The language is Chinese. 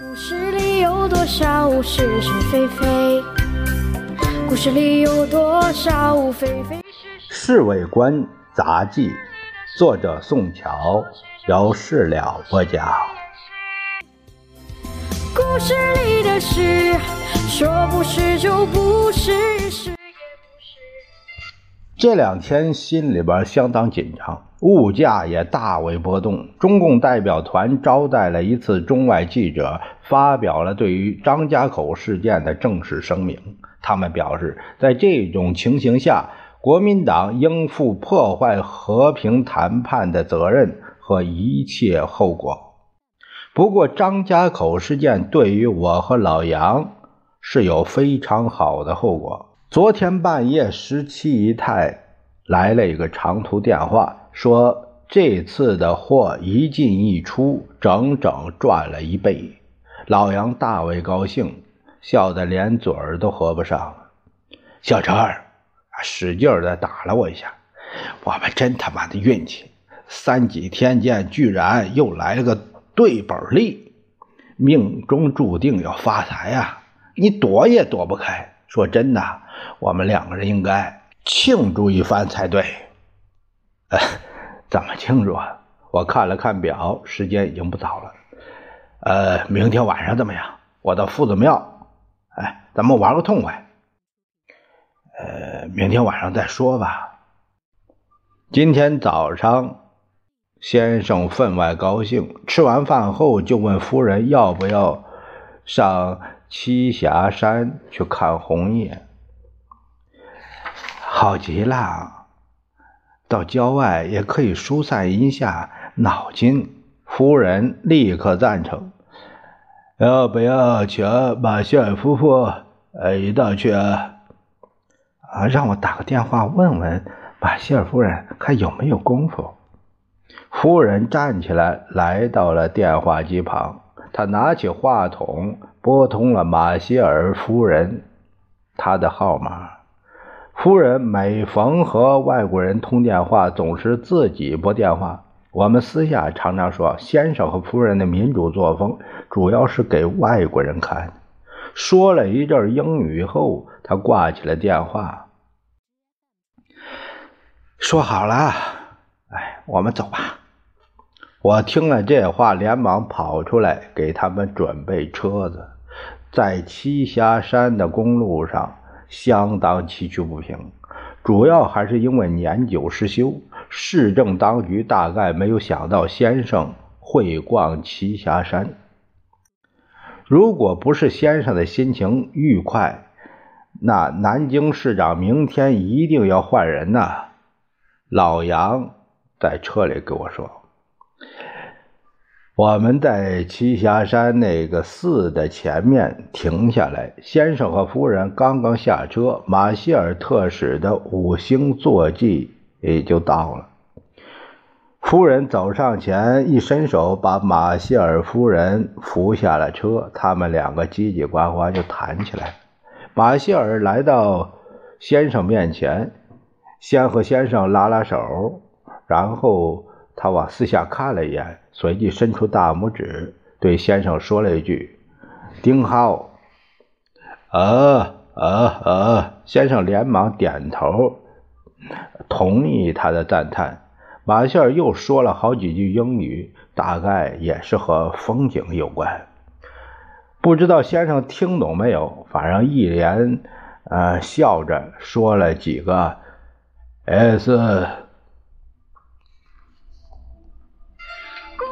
故事里有多少是是非非？故事里有多少非非是是？《卫官杂记》，作者宋乔，由事了播讲。故事里的事，说不是就不是，是。这两天心里边相当紧张，物价也大为波动。中共代表团招待了一次中外记者，发表了对于张家口事件的正式声明。他们表示，在这种情形下，国民党应负破坏和平谈判的责任和一切后果。不过，张家口事件对于我和老杨是有非常好的后果。昨天半夜，十七姨太来了一个长途电话，说这次的货一进一出，整整赚了一倍。老杨大为高兴，笑得连嘴儿都合不上了。小陈儿使劲的打了我一下，我们真他妈的运气，三几天间居然又来了个。对本利，命中注定要发财呀！你躲也躲不开。说真的，我们两个人应该庆祝一番才对。怎么庆祝啊？我看了看表，时间已经不早了。呃，明天晚上怎么样？我到夫子庙，哎，咱们玩个痛快。呃，明天晚上再说吧。今天早上。先生分外高兴，吃完饭后就问夫人要不要上栖霞山去看红叶。好极了，到郊外也可以疏散一下脑筋。夫人立刻赞成。要不要请马歇尔夫妇呃一道去啊？让我打个电话问问马歇尔夫人，看有没有功夫。夫人站起来，来到了电话机旁。他拿起话筒，拨通了马歇尔夫人她的号码。夫人每逢和外国人通电话，总是自己拨电话。我们私下常常说，先生和夫人的民主作风主要是给外国人看。说了一阵英语后，他挂起了电话。说好了，哎，我们走吧。我听了这话，连忙跑出来给他们准备车子。在栖霞山的公路上，相当崎岖不平，主要还是因为年久失修。市政当局大概没有想到先生会逛栖霞山。如果不是先生的心情愉快，那南京市长明天一定要换人呐。老杨在车里跟我说。我们在栖霞山那个寺的前面停下来，先生和夫人刚刚下车，马歇尔特使的五星坐骑也就到了。夫人走上前，一伸手把马歇尔夫人扶下了车，他们两个叽叽呱呱就谈起来。马歇尔来到先生面前，先和先生拉拉手，然后。他往四下看了一眼，随即伸出大拇指，对先生说了一句：“丁浩。”呃呃呃，先生连忙点头，同意他的赞叹。马歇尔又说了好几句英语，大概也是和风景有关。不知道先生听懂没有？反正一连呃笑着说了几个 “s”。